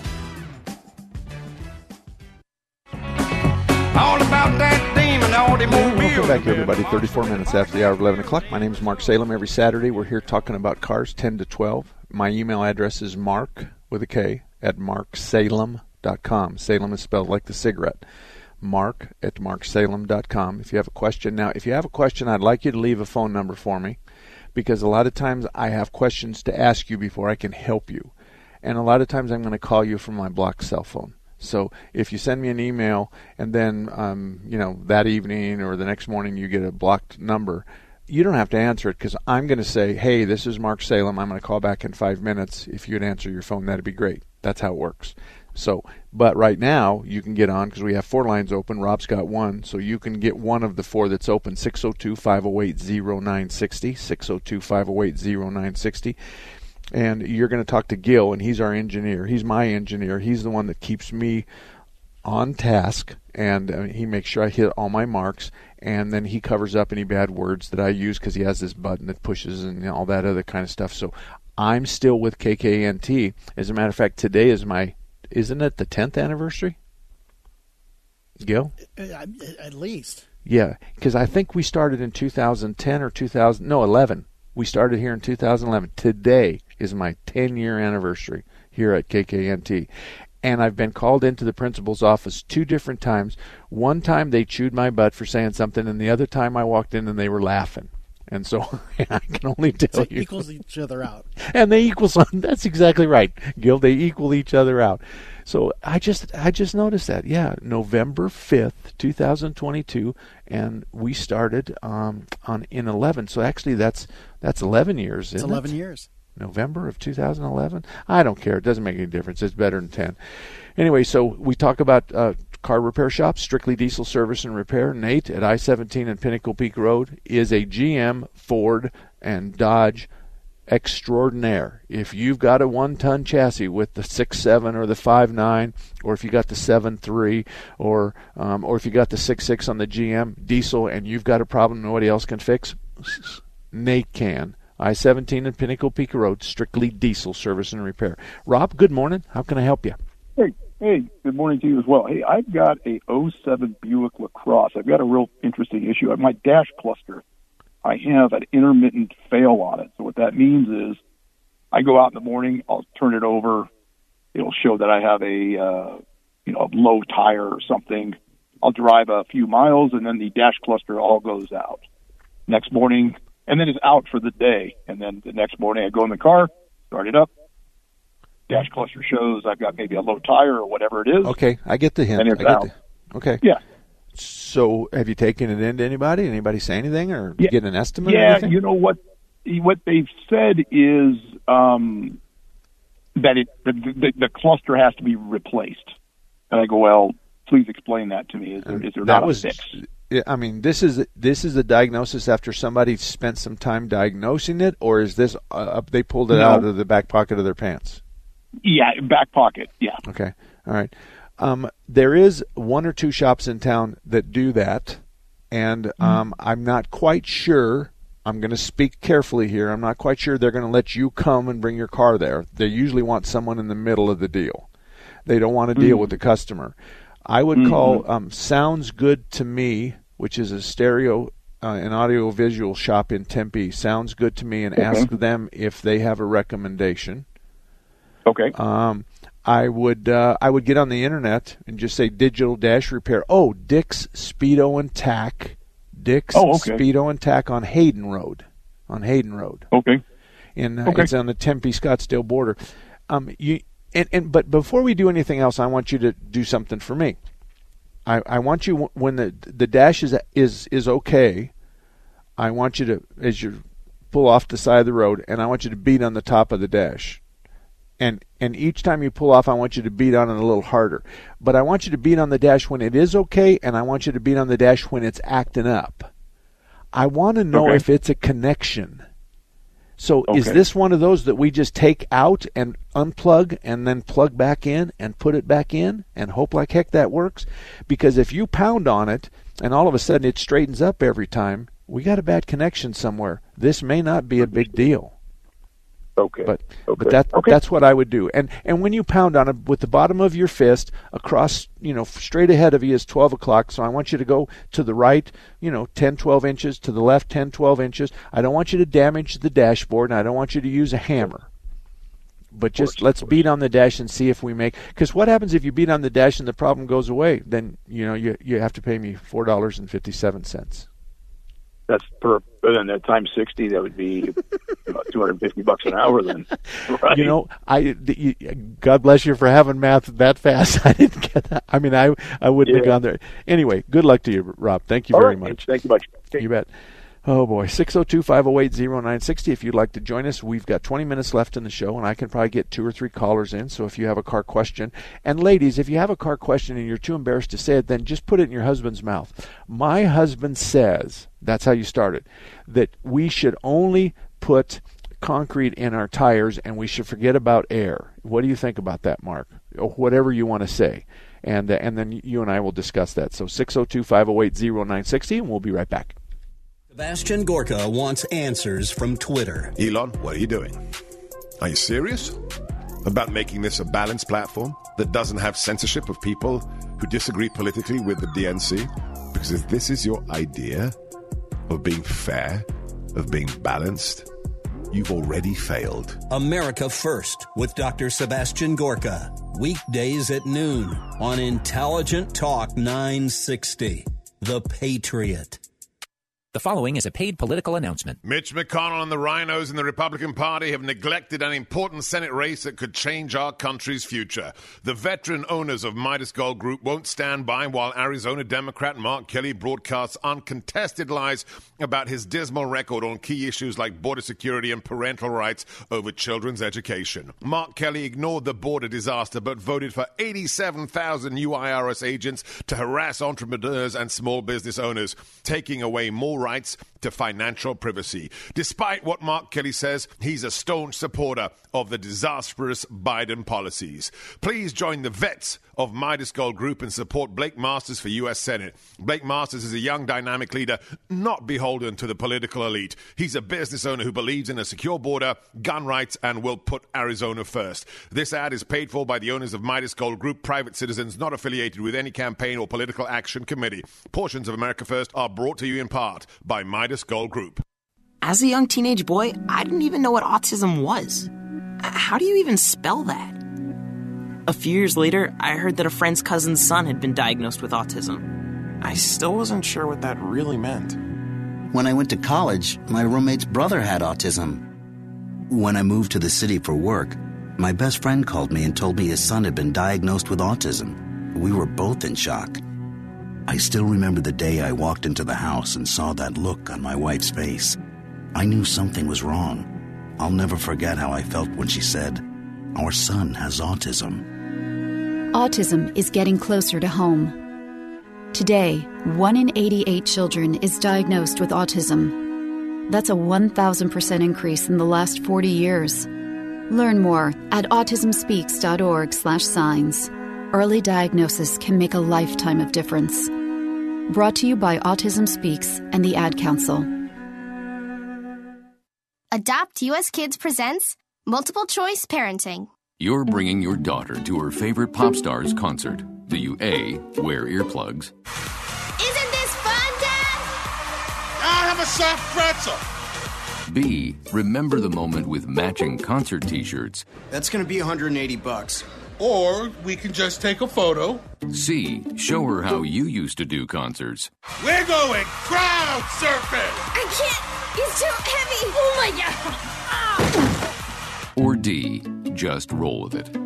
Welcome back, everybody. 34 minutes after the hour of 11 o'clock. My name is Mark Salem. Every Saturday, we're here talking about cars 10 to 12. My email address is mark with a K at marksalem.com. Salem is spelled like the cigarette. Mark at marksalem.com. If you have a question, now, if you have a question, I'd like you to leave a phone number for me because a lot of times I have questions to ask you before I can help you. And a lot of times I'm going to call you from my block cell phone. So if you send me an email and then, um, you know, that evening or the next morning you get a blocked number, you don't have to answer it because I'm going to say, hey, this is Mark Salem. I'm going to call back in five minutes. If you'd answer your phone, that'd be great. That's how it works. So, but right now you can get on because we have four lines open. Rob's got one, so you can get one of the four that's open 602 508 0960. 602 508 0960 and you're going to talk to Gil, and he's our engineer. He's my engineer. He's the one that keeps me on task, and uh, he makes sure I hit all my marks. And then he covers up any bad words that I use because he has this button that pushes and all that other kind of stuff. So I'm still with KKNT. As a matter of fact, today is my isn't it the 10th anniversary? Gil? Uh, uh, uh, at least. Yeah, because I think we started in 2010 or 2000. No, 11. We started here in 2011. Today is my 10 year anniversary here at KKNT. And I've been called into the principal's office two different times. One time they chewed my butt for saying something, and the other time I walked in and they were laughing. And so I can only tell so you. equals each other out. And they equal some. That's exactly right, Gil. They equal each other out. So I just I just noticed that. Yeah, November fifth, two thousand twenty-two, and we started um, on in eleven. So actually, that's that's eleven years. It's eleven it? years. November of 2011. I don't care. It doesn't make any difference. It's better than 10. Anyway, so we talk about uh, car repair shops, strictly diesel service and repair. Nate at I-17 and Pinnacle Peak Road is a GM, Ford, and Dodge extraordinaire. If you've got a one-ton chassis with the six-seven or the five-nine, or if you got the seven-three, or um, or if you got the six-six on the GM diesel, and you've got a problem nobody else can fix, Nate can. I 17 and Pinnacle Peak Road, strictly diesel service and repair. Rob, good morning. How can I help you? Hey, hey, good morning to you as well. Hey, I've got a 07 Buick LaCrosse. I've got a real interesting issue. My dash cluster, I have an intermittent fail on it. So what that means is I go out in the morning, I'll turn it over. It'll show that I have a, uh, you know, a low tire or something. I'll drive a few miles and then the dash cluster all goes out. Next morning, and then it's out for the day. And then the next morning, I go in the car, start it up. Dash cluster shows I've got maybe a low tire or whatever it is. Okay, I get the hint. And it's I get out. the- okay. Yeah. So, have you taken it in to anybody? Anybody say anything or Yeah. get an estimate? Yeah, you know what? What they've said is um, that it the, the, the cluster has to be replaced. And I go, well, please explain that to me. Is there, is there that not was. a fix? Yeah, I mean, this is this is a diagnosis after somebody spent some time diagnosing it, or is this uh, they pulled it No. out of the back pocket of their pants? Yeah, back pocket. Yeah. Okay, all right. Um, there is one or two shops in town that do that, and Mm-hmm. um, I'm not quite sure. I'm going to speak carefully here. I'm not quite sure they're going to let you come and bring your car there. They usually want someone in the middle of the deal. They don't want to deal Mm. with the customer. I would call um, Sounds Good to Me, which is a stereo uh, an audio visual shop in Tempe. Sounds good to me, and Okay. ask them if they have a recommendation. Okay. Um, I would uh, I would get on the internet and just say digital dash repair. Oh, Dick's Speedo and Tach. Dick's Oh, okay. Speedo and Tach on Hayden Road. On Hayden Road. Okay. In uh, Okay. it's on the Tempe Scottsdale border. Um, you and, and but before we do anything else, I want you to do something for me. I, I want you when the the dash is is is okay. I want you to as you pull off the side of the road, and I want you to beat on the top of the dash. And and each time you pull off, I want you to beat on it a little harder. But I want you to beat on the dash when it is okay, and I want you to beat on the dash when it's acting up. I want to know Okay. if it's a connection. So is this one of those that we just take out and unplug and then plug back in and put it back in and hope like heck that works? Because if you pound on it and all of a sudden it straightens up every time, we got a bad connection somewhere. This may not be a big deal. Okay. But Okay. but that Okay. that's what I would do. And and when you pound on it with the bottom of your fist across, you know, straight ahead of you is 12 o'clock. So I want you to go to the right, you know, 10, 12 inches, to the left 10, 12 inches. I don't want you to damage the dashboard, and I don't want you to use a hammer. But just let's beat on the dash and see if we make. Because what happens if you beat on the dash and the problem goes away? Then you know you you have to pay me four dollars and fifty seven cents. That's per. Then that times sixty, that would be about two hundred and fifty bucks an hour. Then, right? You know, I you, God bless you for having math that fast. I didn't get that. I mean, I I wouldn't have gone there. Anyway, good luck to you, Rob. Thank you All very right. much. Thank you much. You bet. Oh boy, 602-508-0960 if you'd like to join us. We've got 20 minutes left in the show and I can probably get two or three callers in. So if you have a car question, and ladies, if you have a car question and you're too embarrassed to say it, then just put it in your husband's mouth. My husband says, that's how you start it, that we should only put concrete in our tires and we should forget about air. What do you think about that, Mark? Or whatever you want to say. And uh, and then you and I will discuss that. So 602-508-0960 and we'll be right back. Sebastian Gorka wants answers from Twitter. Elon, what are you doing? Are you serious about making this a balanced platform that doesn't have censorship of people who disagree politically with the DNC? Because if this is your idea of being fair, of being balanced, you've already failed. America First with Dr. Sebastian Gorka. Weekdays at noon on Intelligent Talk 960. The Patriot. The following is a paid political announcement. Mitch McConnell and the RINOs in the Republican Party have neglected an important Senate race that could change our country's future. The veteran owners of Midas Gold Group won't stand by while Arizona Democrat Mark Kelly broadcasts uncontested lies about his dismal record on key issues like border security and parental rights over children's education. Mark Kelly ignored the border disaster but voted for 87,000 new IRS agents to harass entrepreneurs and small business owners, taking away more rights to financial privacy. Despite what Mark Kelly says, he's a staunch supporter of the disastrous Biden policies. Please join the vets of Midas Gold Group and support Blake Masters for U.S. Senate. Blake Masters is a young, dynamic leader, not beholden to the political elite. He's a business owner who believes in a secure border, gun rights, and will put Arizona first. This ad is paid for by the owners of Midas Gold Group, private citizens not affiliated with any campaign or political action committee. Portions of America First are brought to you in part by Midas Gold Group. As a young teenage boy, I didn't even know what autism was. How do you even spell that? A few years later, I heard that a friend's cousin's son had been diagnosed with autism. I still wasn't sure what that really meant. When I went to college, my roommate's brother had autism. When I moved to the city for work, my best friend called me and told me his son had been diagnosed with autism. We were both in shock. I still remember the day I walked into the house and saw that look on my wife's face. I knew something was wrong. I'll never forget how I felt when she said, Our son has autism. Autism is getting closer to home. Today, 1 in 88 children is diagnosed with autism. That's a 1,000% increase in the last 40 years. Learn more at autismspeaks.org/signs. Early diagnosis can make a lifetime of difference. Brought to you by Autism Speaks and the Ad Council. Adopt US Kids presents Multiple Choice Parenting. You're bringing your daughter to her favorite pop star's concert. Do you A. Wear earplugs? Isn't this fun, Dad? I have a soft pretzel. B. Remember the moment with matching concert t shirts? That's going to be 180 bucks. Or we can just take a photo. C. Show her how you used to do concerts. We're going crowd surfing. I can't. It's too heavy. Oh my god. Or D. Just roll with it. Woo!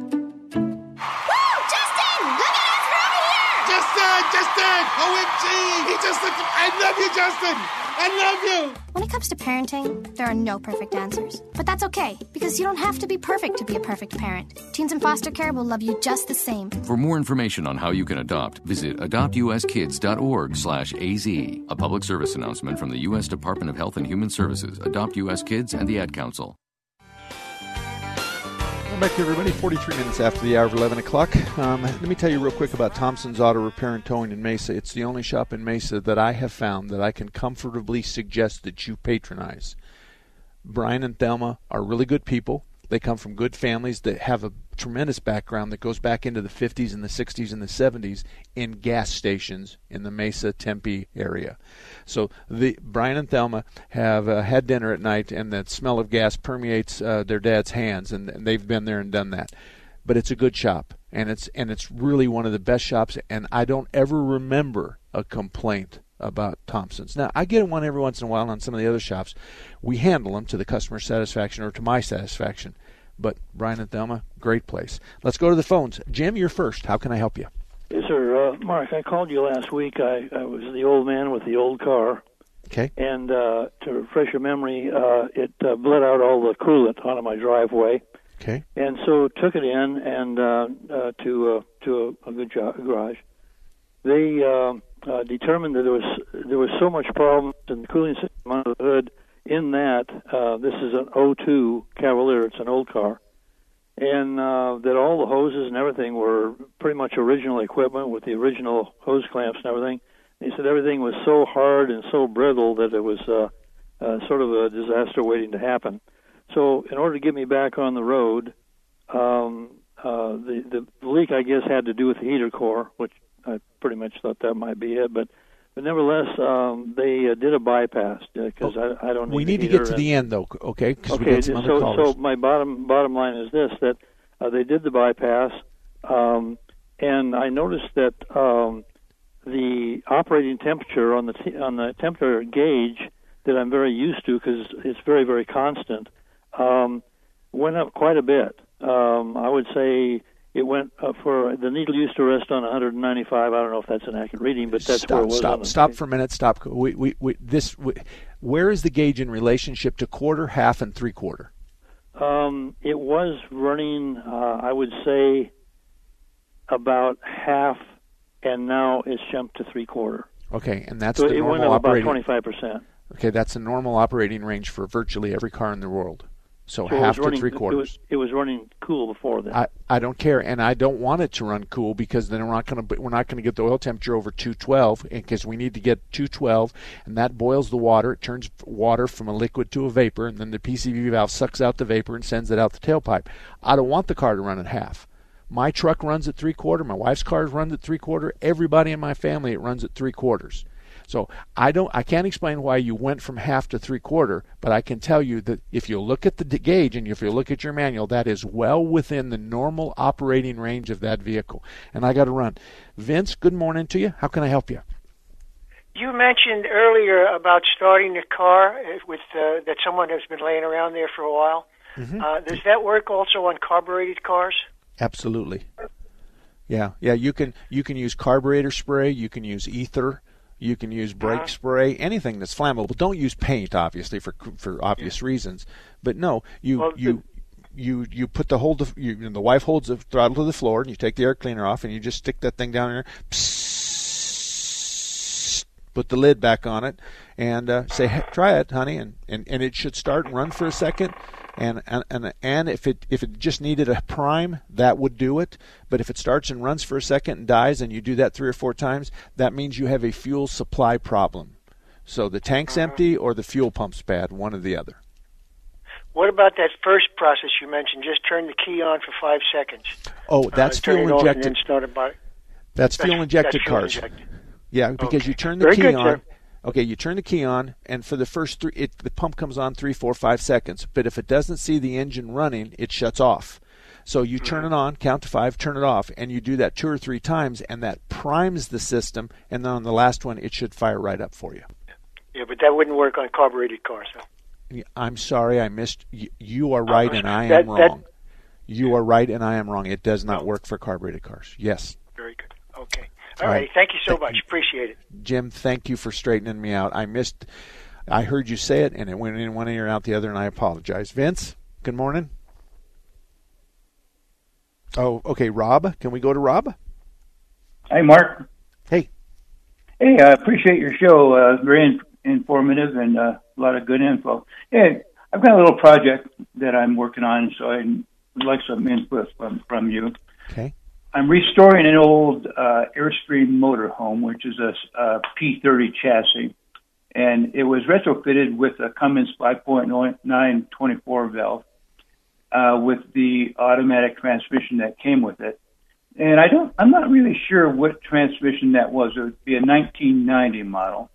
Justin, look at us from here. Justin! Justin! OMG! He just looked. I love you, Justin! I love you! When it comes to parenting, there are no perfect answers. But that's okay, because you don't have to be perfect to be a perfect parent. Teens in foster care will love you just the same. For more information on how you can adopt, visit adoptuskids.org slash AZ. A public service announcement from the U.S. Department of Health and Human Services, Adopt U.S. Kids, and the Ad Council. Welcome back, everybody. 43 minutes after the hour of 11 o'clock. Um, let me tell you real quick about Thompson's Auto Repair and Towing in Mesa. It's the only shop in Mesa that I have found that I can comfortably suggest that you patronize. Brian and Thelma are really good people. They come from good families that have a tremendous background that goes back into the 50s and the 60s and the 70s in gas stations in the Mesa Tempe area. So the Brian and Thelma have uh, had dinner at night, and that smell of gas permeates uh, their dad's hands, and, and they've been there and done that. But it's a good shop, and it's and it's really one of the best shops. And I don't ever remember a complaint about Thompson's. Now, I get one every once in a while on some of the other shops. We handle them to the customer satisfaction or to my satisfaction. But Brian and Thelma, great place. Let's go to the phones. Jim, you're first. How can I help you? Yes, sir. Uh, Mark, I called you last week. I, I was the old man with the old car. Okay. And uh, to refresh your memory, uh, it uh, bled out all the coolant onto my driveway. Okay. And so took it in and uh, uh, to uh, to a, a good jo- garage. They uh, uh, determined that there was there was so much problem in the cooling system under the hood. In that, uh, this is an 02 Cavalier. It's an old car, and uh, that all the hoses and everything were pretty much original equipment with the original hose clamps and everything. He said everything was so hard and so brittle that it was uh, uh, sort of a disaster waiting to happen. So, in order to get me back on the road, um, uh, the the leak I guess had to do with the heater core, which I pretty much thought that might be it. But but nevertheless, um, they uh, did a bypass because uh, I, I don't. Need We need to get to the end, though, okay? Because we okay, got some so callers. so my bottom bottom line is this: that uh, they did the bypass, um, and I noticed that um, the operating temperature on the t- on the temperature gauge that I'm very used to because it's very very constant um, went up quite a bit. Um, I would say it went up for the needle used to rest on 195. I don't know if that's an accurate reading, but that's where stop, it was. stop, stop for a minute. Stop. We, we, we, this, we, where is the gauge in relationship to quarter, half, and three quarter? Um, it was running, uh, I would say, about half, and now it's jumped to three quarter. Okay, and that's so the it went normal up about twenty five percent. Okay, that's the normal operating range for virtually every car in the world. So, So half was running, to three It quarters. was, it was running cool before that. I, I don't care, and I don't want it to run cool because then we're not going to we're not going to get the oil temperature over 212 because we need to get 212, and that boils the water. It turns water from a liquid to a vapor, and then the PCV valve sucks out the vapor and sends it out the tailpipe. I don't want the car to run at half. My truck runs at three quarter. My wife's car runs at three quarter. Everybody in my family it runs at three quarters. So I don't, I can't explain why you went from half to three quarter, but I can tell you that if you look at the gauge and if you look at your manual, that is well within the normal operating range of that vehicle. And I got to run. Vince, good morning to you. How can I help you? You mentioned earlier about starting the car uh, with uh, that someone has been laying around there for a while. Mhm. Uh, does that work also on carbureted cars? Absolutely. Yeah, yeah. You can you can use carburetor spray. You can use ether. You can use brake Uh-huh. spray. Anything that's flammable. Don't use paint, obviously, for for obvious reasons. But no, you Well, you. You you put the hold of you, the wife holds the throttle to the floor and you take the air cleaner off and you just stick that thing down there, psst, put the lid back on it, and uh, say "Hey, try it, honey, and, and, and it should start and run for a second, and and and, and if it if it just needed a prime, that would do it. But if it starts and runs for a second and dies, and you do that three or four times, that means you have a fuel supply problem. So the tank's empty or the fuel pump's bad, one or the other. What about that first process you mentioned? Just turn the key on for five seconds. Oh, that's uh, fuel injected. then start it by. That's fuel injected that's fuel cars. injected. Yeah, because you turn the Very key good, on. sir. Okay, you turn the key on, and for the first three, it, the pump comes on three, four, five seconds. But if it doesn't see the engine running, it shuts off. So you turn Mm-hmm. it on, count to five, turn it off, and you do that two or three times, and that primes the system. And then on the last one, it should fire right up for you. Yeah, but that wouldn't work on carbureted cars. Huh? I'm sorry, I missed. You, you are right, and I That- am that- wrong. You are right, and I am wrong. It does not work for carbureted cars. Yes. Very good. Okay. All right. Thank you so much. Appreciate it. Jim, thank you for straightening me out. I missed. I heard you say it, and it went in one ear out the other, and I apologize. Vince, good morning. Oh, okay. Rob, can we go to Rob? Hey, Mark. Hey. Hey, I appreciate your show. Uh, very in- informative and uh, a lot of good info. Hey, I've got a little project that I'm working on, so I'd like some input from, from you. Okay. I'm restoring an old uh, Airstream motorhome, which is a, a P30 chassis, and it was retrofitted with a Cummins 5.9 24 valve uh, with the automatic transmission that came with it. And I don't, I'm not really sure what transmission that was. It would be a 1990 model,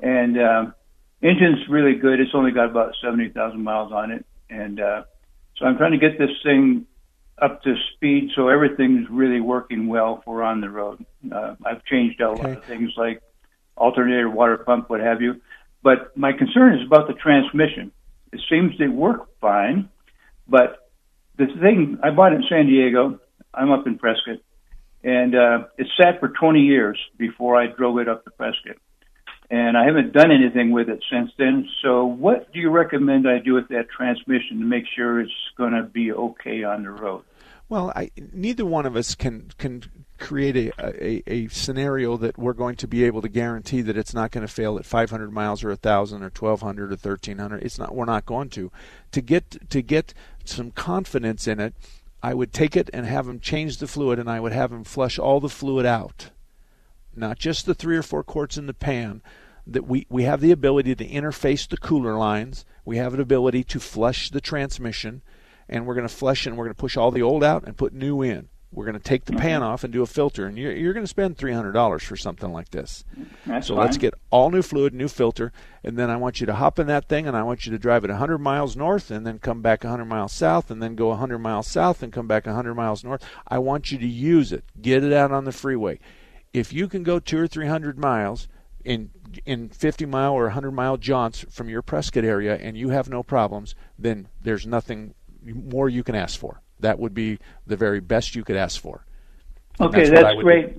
and um, engine's really good. It's only got about 70,000 miles on it, and uh, so I'm trying to get this thing up to speed so everything's really working well for on the road. Uh, I've changed out a lot of things like alternator, water pump, what have you. But my concern is about the transmission. It seems to work fine, but the thing I bought it in San Diego. I'm up in Prescott, and uh, it sat for 20 years before I drove it up to Prescott. And I haven't done anything with it since then. So, what do you recommend I do with that transmission to make sure it's going to be okay on the road? Well, I, neither one of us can can create a, a, a scenario that we're going to be able to guarantee that it's not going to fail at 500 miles or 1,000 or 1,200 or 1,300. It's not. We're not going to. To get to get some confidence in it, I would take it and have them change the fluid, and I would have them flush all the fluid out, not just the three or four quarts in the pan. That we, we have the ability to interface the cooler lines. We have an ability to flush the transmission, and we're going to flush and we're going to push all the old out and put new in. We're going to take the pan off and do a filter, and you're, you're going to spend three hundred dollars for something like this. That's so fine. let's get all new fluid, new filter, and then I want you to hop in that thing, and I want you to drive it 100 miles north, and then come back 100 miles south, and then go 100 miles south, and come back 100 miles north. I want you to use it, get it out on the freeway. If you can go two or three hundred miles in in 50 mile or 100 mile jaunts from your Prescott area, and you have no problems, then there's nothing more you can ask for. That would be the very best you could ask for. Okay, that's, would great.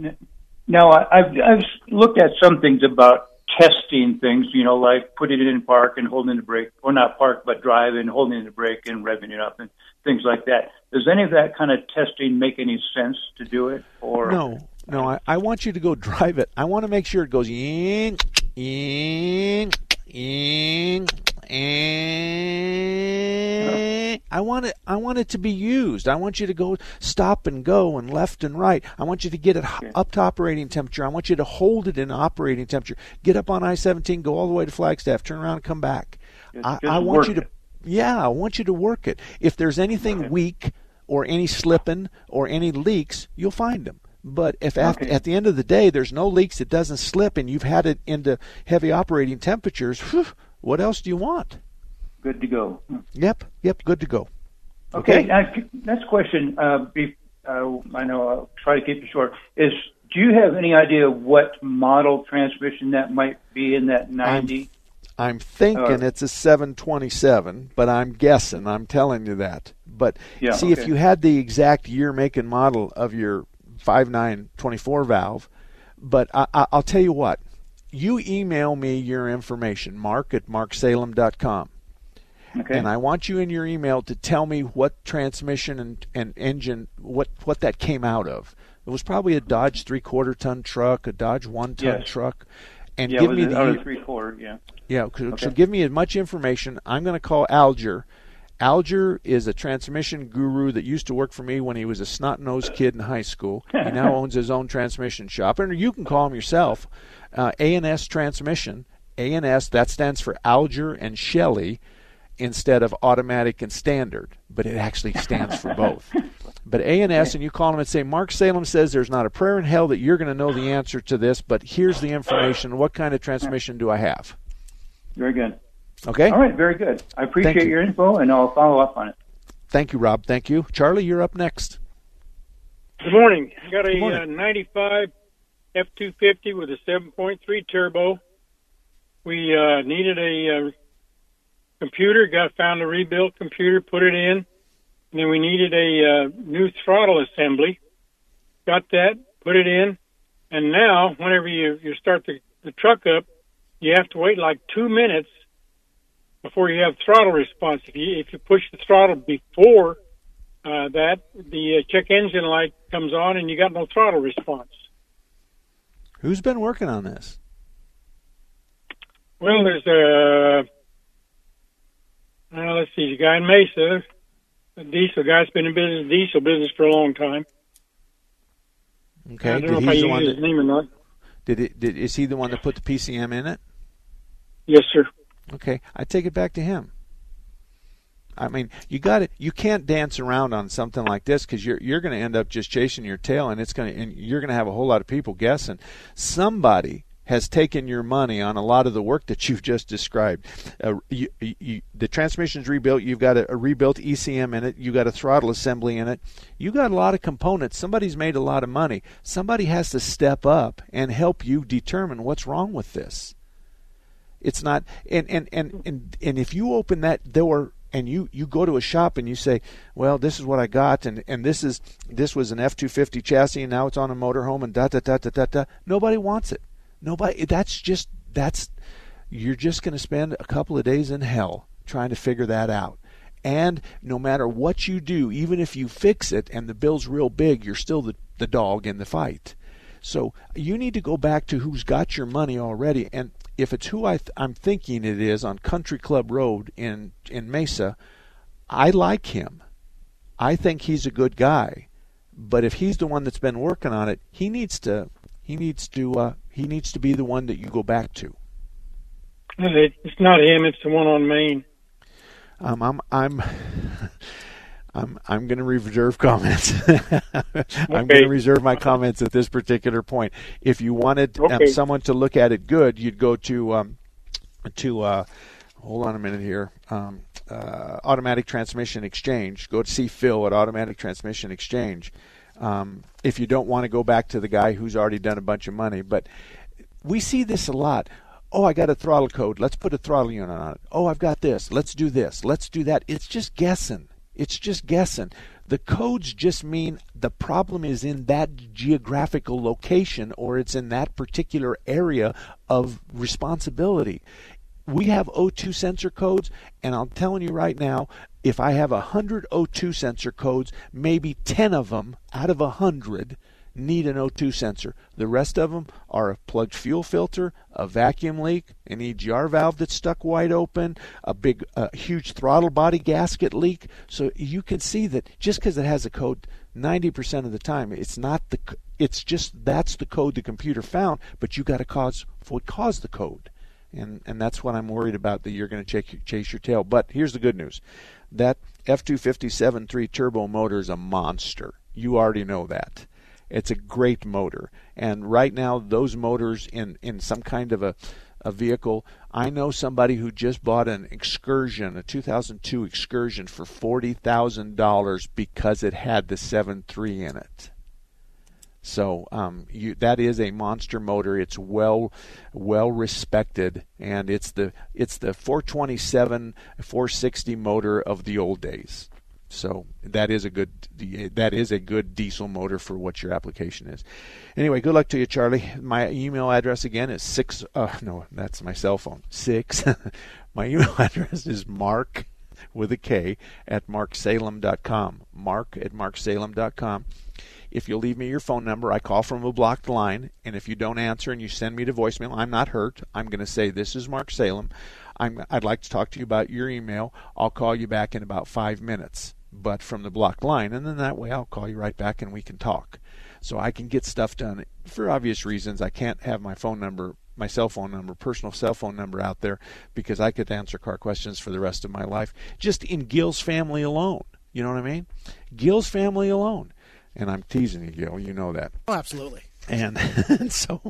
Now, I- I've, I've looked at some things about testing things, you know, like putting it in park and holding the brake, or not park, but drive and holding the brake and revving it up and things like that. Does any of that kind of testing make any sense to do it? Or No, no. I, I want you to go drive it. I want to make sure it goes in, in, in, in. I want it. I want it to be used. I want you to go stop and go and left and right. I want you to get it up to operating temperature. I want you to hold it in operating temperature. Get up on I-17, go all the way to Flagstaff, turn around and come back. I, just I want you to. it. Yeah, I want you to work it. If there's anything weak or any slipping or any leaks, you'll find them. But if at, Okay. at the end of the day there's no leaks, it doesn't slip, and you've had it into heavy operating temperatures, whew, what else do you want? good to go? Yep, yep, good to go. Okay. Now, next question. Uh, be, uh, I know I'll try to keep it short. Is do you have any idea what model transmission that might be in that 90? I'm thinking Uh, it's a 727, but I'm guessing. I'm telling you that. But Yeah, see, if you had the exact year, make, and model of your 5924 valve, but I, I, I'll tell you what. You email me your information, mark at marksalem.com. Okay. And I want you in your email to tell me what transmission and, and engine, what, what that came out of. It was probably a Dodge three quarter ton truck, a Dodge one ton Yes. truck. And yeah, give me the three quarter. Yeah. yeah, Okay. so give me as much information. I'm going to call Alger. Alger is a transmission guru that used to work for me when he was a snot nosed kid in high school. He now owns his own transmission shop, and you can call him yourself. Uh, A&S Transmission. A&S that stands for Alger and Shelley instead of automatic and standard, but it actually stands for both. But A&S, and you call them and say, Mark Salem says there's not a prayer in hell that you're going to know the answer to this, but here's the information. What kind of transmission do I have? Very good. Okay. All right. Very good. I appreciate you. your info, and I'll follow up on it. Thank you, Rob. Thank you. Charlie, you're up next. Good morning. I got a morning. uh, 95 F250 with a 7.3 turbo. We uh, needed a uh, computer, got found a rebuilt computer, put it in, and then we needed a uh, new throttle assembly. Got that, put it in, And now, whenever you you start the the truck up, you have to wait like two minutes before you have throttle response. If you if you push the throttle before uh, that, the uh, check engine light comes on and you got no throttle response. Who's been working on this? Well, there's a uh, let's see, the guy in Mesa, a diesel guy's been in business diesel business for a long time. Okay, I don't did know if I use one his name or not. did it? Did is he the one that put the PCM in it? Yes, sir. Okay, I take it back to him. I mean, you got it. You can't dance around on something like this because you're you're going to end up just chasing your tail, and it's going to and you're going to have a whole lot of people guessing. Somebody has taken your money on a lot of the work that you've just described. Uh, you, you, the transmission's rebuilt. You've got a, a rebuilt ECM in it. You got a throttle assembly in it. You got a lot of components. Somebody's made a lot of money. Somebody has to step up and help you determine what's wrong with this. It's not and and and and, and if you open that door and you you go to a shop and you say, "Well, this is what I got, and and this is this was an F two fifty chassis, and now it's on a motorhome, and da da da da da da." Nobody wants it. Nobody. That's just that's you're just going to spend a couple of days in hell trying to figure that out. And no matter what you do, even if you fix it and the bill's real big, you're still the, the dog in the fight. So you need to go back to who's got your money already. And if it's who I th- I'm thinking it is on Country Club Road in in Mesa, I like him. I think he's a good guy. But if he's the one that's been working on it, he needs to he needs to uh, he needs to be the one that you go back to. It's not him. It's the one on Main. Um, I'm I'm I'm I'm going to reserve comments. I'm going to reserve my comments at this particular point. If you wanted um, someone to look at it good, you'd go to um, to uh, hold on a minute here. Um, uh, Automatic Transmission Exchange. Go to see Phil at Automatic Transmission Exchange. Um, if you don't want to go back to the guy who's already done a bunch of money, but we see this a lot. Oh, I got a throttle code. Let's put a throttle unit on it. Oh, I've got this. Let's do this. Let's do that. It's just guessing. It's just guessing. The codes just mean the problem is in that geographical location or it's in that particular area of responsibility. We have O2 sensor codes, and I'm telling you right now, if I have 100 O2 sensor codes, maybe 10 of them out of 100 need an O2 sensor. The rest of them are a plugged fuel filter, a vacuum leak, an EGR valve that's stuck wide open, a big, uh, huge throttle body gasket leak. So you can see that just because it has a code, 90% of the time, it's not the. It's just that's the code the computer found, but you got to cause what caused the code, and and that's what I'm worried about that you're going to chase, chase your tail. But here's the good news: that F257 3 turbo motor is a monster. You already know that. It's a great motor. And right now, those motors in, in some kind of a, a vehicle, I know somebody who just bought an Excursion, a 2002 Excursion, for $40,000 because it had the 7.3 in it. So um, you, that is a monster motor. It's well well respected, and it's the it's the 427 460 motor of the old days. So that is a good that is a good diesel motor for what your application is. Anyway, good luck to you, Charlie. My email address again is six. Uh, no, that's my cell phone. Six. my email address is mark with a K at marksalem.com. Mark at marksalem.com. If you'll leave me your phone number, I call from a blocked line, and if you don't answer and you send me to voicemail, I'm not hurt. I'm going to say, This is Mark Salem. I'm, I'd like to talk to you about your email. I'll call you back in about five minutes, but from the blocked line, and then that way I'll call you right back and we can talk. So I can get stuff done. For obvious reasons, I can't have my phone number, my cell phone number, personal cell phone number out there because I could answer car questions for the rest of my life just in Gil's family alone. You know what I mean? Gil's family alone. And I'm teasing you, Gil. You know that. Oh, absolutely. And, and so,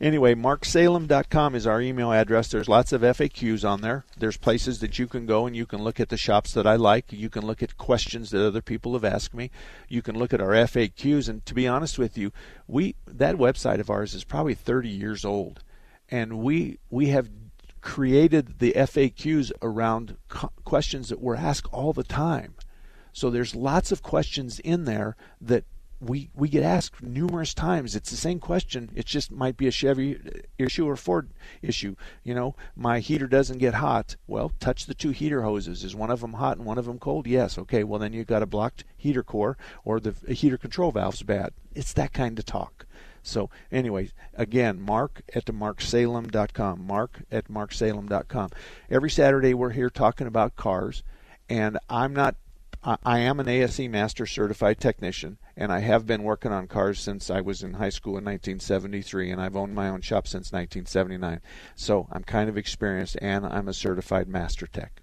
anyway, marksalem.com is our email address. There's lots of FAQs on there. There's places that you can go and you can look at the shops that I like. You can look at questions that other people have asked me. You can look at our FAQs. And to be honest with you, we that website of ours is probably 30 years old, and we we have created the FAQs around co- questions that we're asked all the time. So there's lots of questions in there that we we get asked numerous times. It's the same question. It just might be a Chevy issue or Ford issue. You know, my heater doesn't get hot. Well, touch the two heater hoses. Is one of them hot and one of them cold? Yes. Okay. Well, then you've got a blocked heater core or the heater control valve's bad. It's that kind of talk. So, anyway, again, mark at marksalem.com. Mark at marksalem.com. Every Saturday we're here talking about cars, and I'm not I am an ASE Master Certified Technician, and I have been working on cars since I was in high school in 1973, and I've owned my own shop since 1979. So I'm kind of experienced, and I'm a certified Master Tech.